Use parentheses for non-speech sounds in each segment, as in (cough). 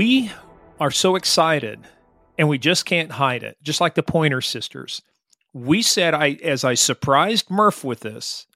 We are so excited and we just can't hide it, just like the Pointer Sisters. We said, I as I surprised Murph with this,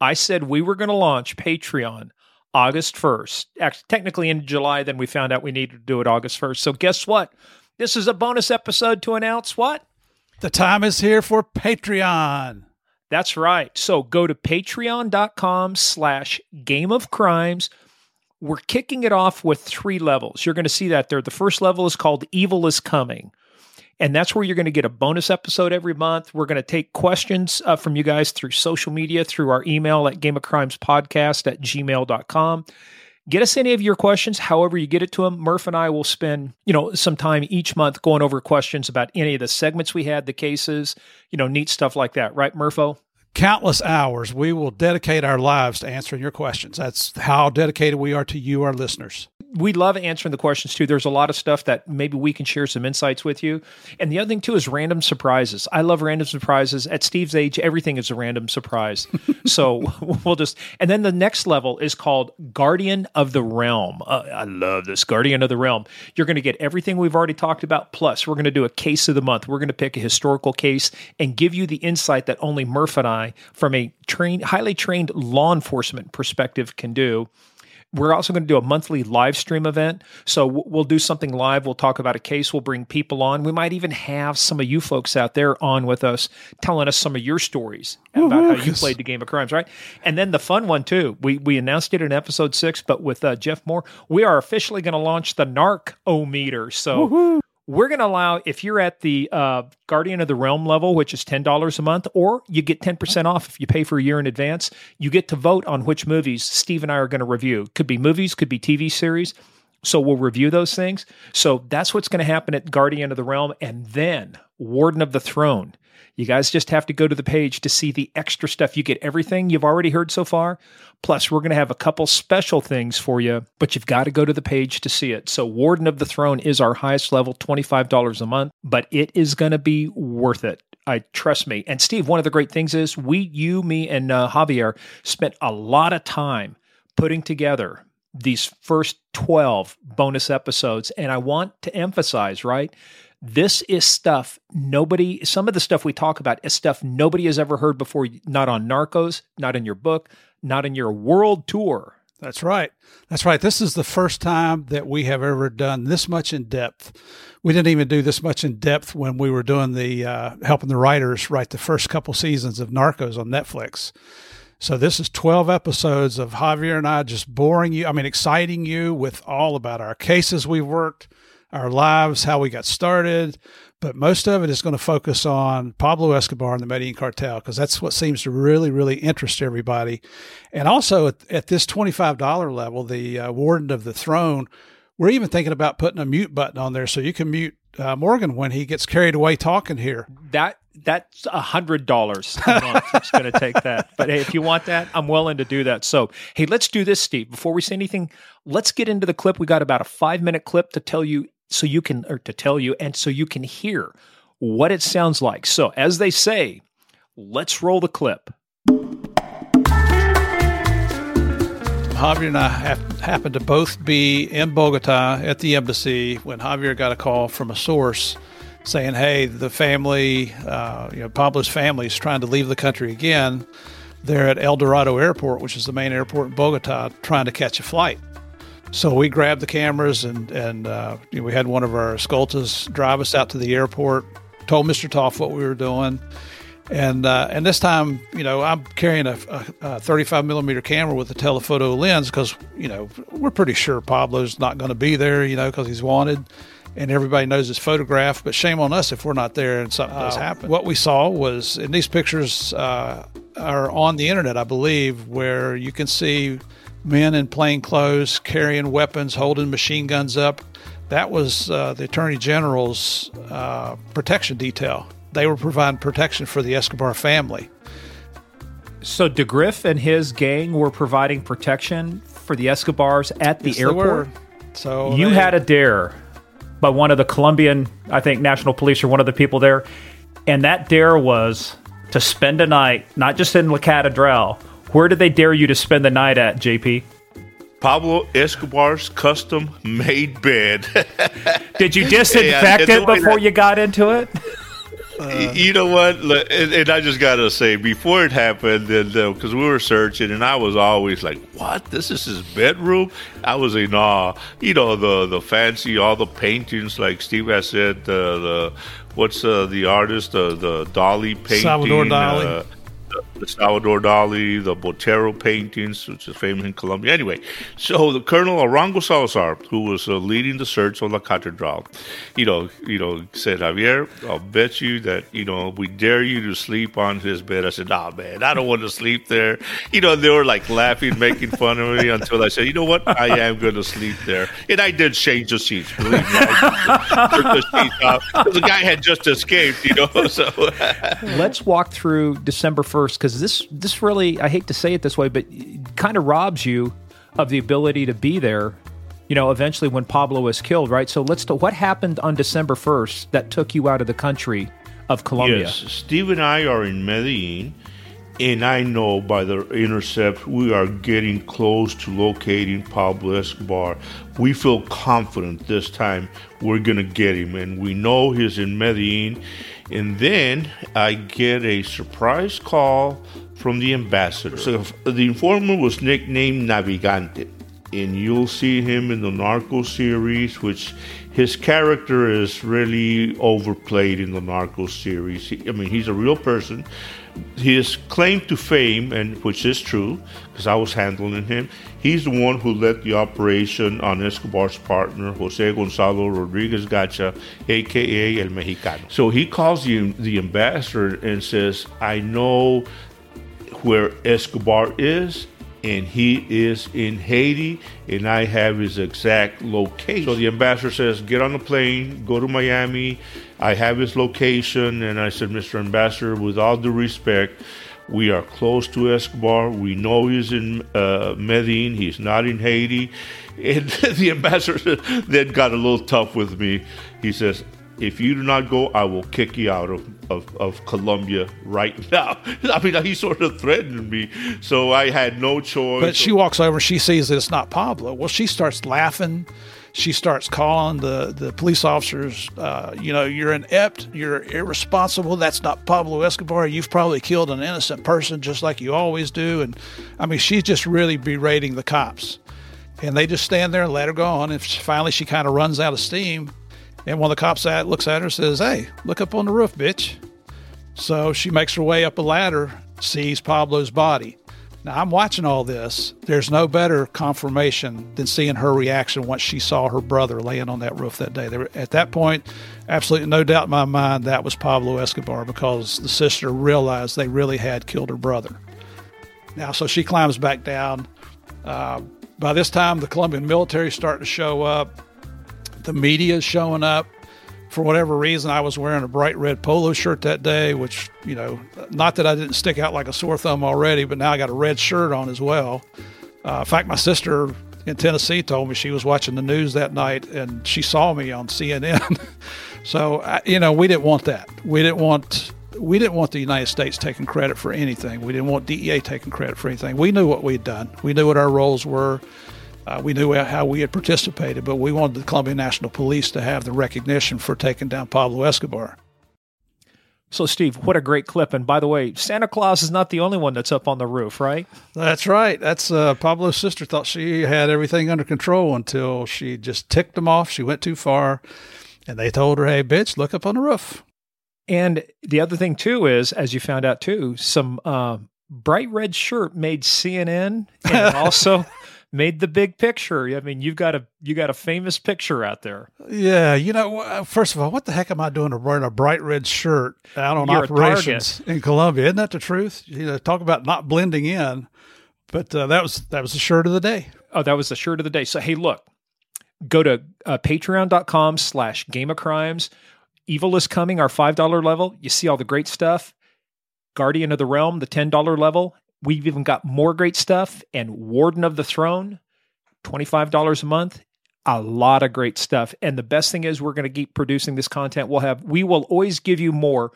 I said we were going to launch Patreon August 1st. Actually, technically in July, then we found out we needed to do it August 1st. So guess what? This is a bonus episode to announce what? The time is here for Patreon. That's right. So go to patreon.com slash game of crimes. We're kicking it off with three levels. You're going to see that there. The first level is called Evil is Coming. And that's where you're going to get a bonus episode every month. We're going to take questions uh, from you guys through social media, through our email at gameofcrimespodcast at gmail.com. Get us any of your questions, however you get it to them. Murph and I will spend, you know, some time each month going over questions about any of the segments we had, the cases, you know, neat stuff like that. Right, Murpho? Countless hours. We will dedicate our lives to answering your questions. That's how dedicated we are to you, our listeners. We love answering the questions too. There's a lot of stuff that maybe we can share some insights with you. And the other thing too is random surprises. I love random surprises. At Steve's age, everything is a random surprise. (laughs) so (laughs) we'll just, and then the next level is called Guardian of the Realm. Uh, I love this Guardian of the Realm. You're going to get everything we've already talked about. Plus, we're going to do a case of the month. We're going to pick a historical case and give you the insight that only Murph and I from a trained, highly trained law enforcement perspective can do. We're also going to do a monthly live stream event. So we'll do something live. We'll talk about a case. We'll bring people on. We might even have some of you folks out there on with us telling us some of your stories about how you played the game of crimes, right? And then the fun one too. We we announced it in episode six, but with uh, Jeff Moore, we are officially going to launch the narc o meter. So Woo-hoo we're going to allow if you're at the uh, guardian of the realm level which is $10 a month or you get 10% off if you pay for a year in advance you get to vote on which movies steve and i are going to review. Could be movies could be tv series. So we'll review those things. So that's what's going to happen at guardian of the realm and then warden of the throne you guys just have to go to the page to see the extra stuff. You get everything you've already heard so far. Plus, we're going to have a couple special things for you, but you've got to go to the page to see it. So, Warden of the Throne is our highest level, $25 a month, but it is going to be worth it. I trust me. And Steve, one of the great things is we, you, me, and uh, Javier spent a lot of time putting together these first 12 bonus episodes. And I want to emphasize, right? This is stuff nobody, some of the stuff we talk about is stuff nobody has ever heard before, not on Narcos, not in your book, not in your world tour. That's right. That's right. This is the first time that we have ever done this much in depth. We didn't even do this much in depth when we were doing the uh, helping the writers write the first couple seasons of Narcos on Netflix. So this is 12 episodes of Javier and I just boring you, I mean, exciting you with all about our cases we've worked, our lives, how we got started, but most of it is going to focus on Pablo Escobar and the Medellin cartel because that's what seems to really, really interest everybody. And also at, at this $25 level, the uh, Warden of the Throne, we're even thinking about putting a mute button on there so you can mute uh, Morgan when he gets carried away talking here. That that's a hundred dollars a month. it's going to take that. But hey, if you want that, I'm willing to do that. So hey, let's do this, Steve. Before we say anything, let's get into the clip. We got about a five minute clip to tell you so you can, or to tell you, and so you can hear what it sounds like. So, as they say, let's roll the clip. Javier and I have, happened to both be in Bogota at the embassy when Javier got a call from a source saying, "Hey, the family, uh, you know, Pablo's family is trying to leave the country again. They're at El Dorado Airport, which is the main airport in Bogota, trying to catch a flight." So we grabbed the cameras and and uh, you know, we had one of our escoltas drive us out to the airport. Told Mr. Toft what we were doing, and uh, and this time, you know, I'm carrying a, a, a 35 millimeter camera with a telephoto lens because you know we're pretty sure Pablo's not going to be there, you know, because he's wanted, and everybody knows his photograph. But shame on us if we're not there and something does uh, happen. What we saw was, and these pictures uh, are on the internet, I believe, where you can see men in plain clothes carrying weapons, holding machine guns up. That was uh, the Attorney General's uh, protection detail. They were providing protection for the Escobar family. So De Greiff and his gang were providing protection for the Escobars at the yes, airport. So you they, had a dare by one of the Colombian, I think, national police or one of the people there, and that dare was to spend a night not just in La Catedral where did they dare you to spend the night at, JP? Pablo Escobar's custom made bed. Did you (laughs) disinfect yeah, it before you got into it? Uh, you know what? And, and, I just gotta say, before it happened, and because uh, we were searching, and I was always like, "What? This is his bedroom?" I was in awe. You know, the the fancy, all the paintings, like Steve has said, the the what's uh, the artist, the the Dali painting, Salvador Dali. The Salvador Dali, the Botero paintings, which is famous in Colombia. Anyway, so the Colonel Arango Salazar, who was uh, leading the search on La Catedral, you know, you know, said, Javier, I'll bet you that, you know, we dare you to sleep on his bed. I said, nah, man, I don't want to sleep there. You know, they were like laughing, making fun of me until I said, you know what, I am going to sleep there. And I did change the sheets, believe me. I the off. The guy had just escaped, you know, (laughs) so. Let's walk through December 1st because this this really I hate to say it this way, but kind of robs you of the ability to be there. You know, eventually when Pablo was killed, right? So let's. What happened on December first that took you out of the country of Colombia? Yes, Steve and I are in Medellin, and I know by the intercept we are getting close to locating Pablo Escobar. We feel confident this time we're gonna get him, and we know he's in Medellin and then I get a surprise call from the ambassador. So the informant was nicknamed Navigante. And you'll see him in the Narco series, which his character is really overplayed in the Narco series. He, I mean, he's a real person his claim to fame, and which is true, because I was handling him, he's the one who led the operation on Escobar's partner, Jose Gonzalo Rodriguez Gacha, aka El Mexicano. So he calls the, the ambassador and says, I know where Escobar is, and he is in Haiti, and I have his exact location. So the ambassador says, Get on the plane, go to Miami. I have his location. And I said, Mr. Ambassador, with all due respect, we are close to Escobar. We know he's in uh, Medellin, he's not in Haiti. (laughs) And (laughs) the ambassador (laughs) then got a little tough with me. He says, if you do not go, I will kick you out of, of, of Colombia right (laughs) now. I mean, he sort of threatened me, so I had no choice. But she walks over, she sees that it's not Pablo. Well, she starts laughing. She starts calling the, the police officers, uh, you know, you're inept, you're irresponsible. That's not Pablo Escobar. You've probably killed an innocent person just like you always do. And I mean, she's just really berating the cops. And they just stand there and let her go on. And finally, she kind of runs out of steam and one of the cops at, looks at her and says, Hey, look up on the roof, bitch. So she makes her way up a ladder, sees Pablo's body. Now, I'm watching all this. There's no better confirmation than seeing her reaction once she saw her brother laying on that roof that day. There, at that point, absolutely no doubt in my mind that was Pablo Escobar because the sister realized they really had killed her brother. Now, so she climbs back down. Uh, by this time, the Colombian military start to show up the media is showing up. For whatever reason, I was wearing a bright red polo shirt that day, which, you know, not that I didn't stick out like a sore thumb already, but now I got a red shirt on as well. Uh, in fact, my sister in Tennessee told me she was watching the news that night and she saw me on CNN. (laughs) so, you know, we didn't want that. We didn't want we didn't want the United States taking credit for anything. We didn't want DEA taking credit for anything. We knew what we'd done. We knew what our roles were. Uh, we knew how we had participated, but we wanted the Colombian National Police to have the recognition for taking down Pablo Escobar. So, Steve, what a great clip! And by the way, Santa Claus is not the only one that's up on the roof, right? That's right. That's uh, Pablo's sister thought she had everything under control until she just ticked them off. She went too far, and they told her, "Hey, bitch, look up on the roof." And the other thing too is, as you found out too, some uh, bright red shirt made CNN and (laughs) also made the big picture. I mean, you've got a you got a famous picture out there. Yeah, you know, first of all, what the heck am I doing to wearing a bright red shirt out on You're operations in Colombia? Isn't that the truth? You know, talk about not blending in. But uh, that was that was the shirt of the day. Oh, that was the shirt of the day. So hey, look, go to uh, patreon.com slash game of crimes. Evil is coming, our five dollar level. You see all the great stuff. Guardian of the Realm, the ten dollar level, We've even got more great stuff and Warden of the Throne, $25 a month. A lot of great stuff. And the best thing is we're going to keep producing this content. We'll have we will always give you more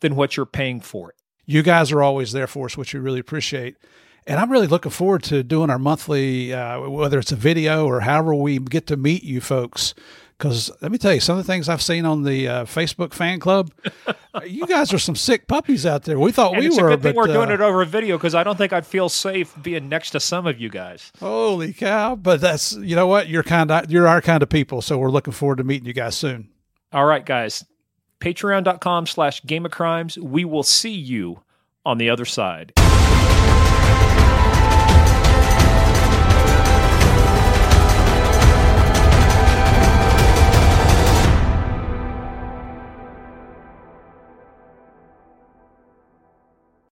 than what you're paying for. It. You guys are always there for us, which we really appreciate. And I'm really looking forward to doing our monthly, uh, whether it's a video or however we get to meet you folks. Because let me tell you, some of the things I've seen on the uh, Facebook fan club, (laughs) you guys are some sick puppies out there. We thought And we it's were, a good thing but we're doing uh, it over a video because I don't think I'd feel safe being next to some of you guys. holy cow! But that's you know what you're kind of you're our kind of people, so we're looking forward to meeting you guys soon. All right, guys. Patreon.com slash game of crimes. We will see you on the other side.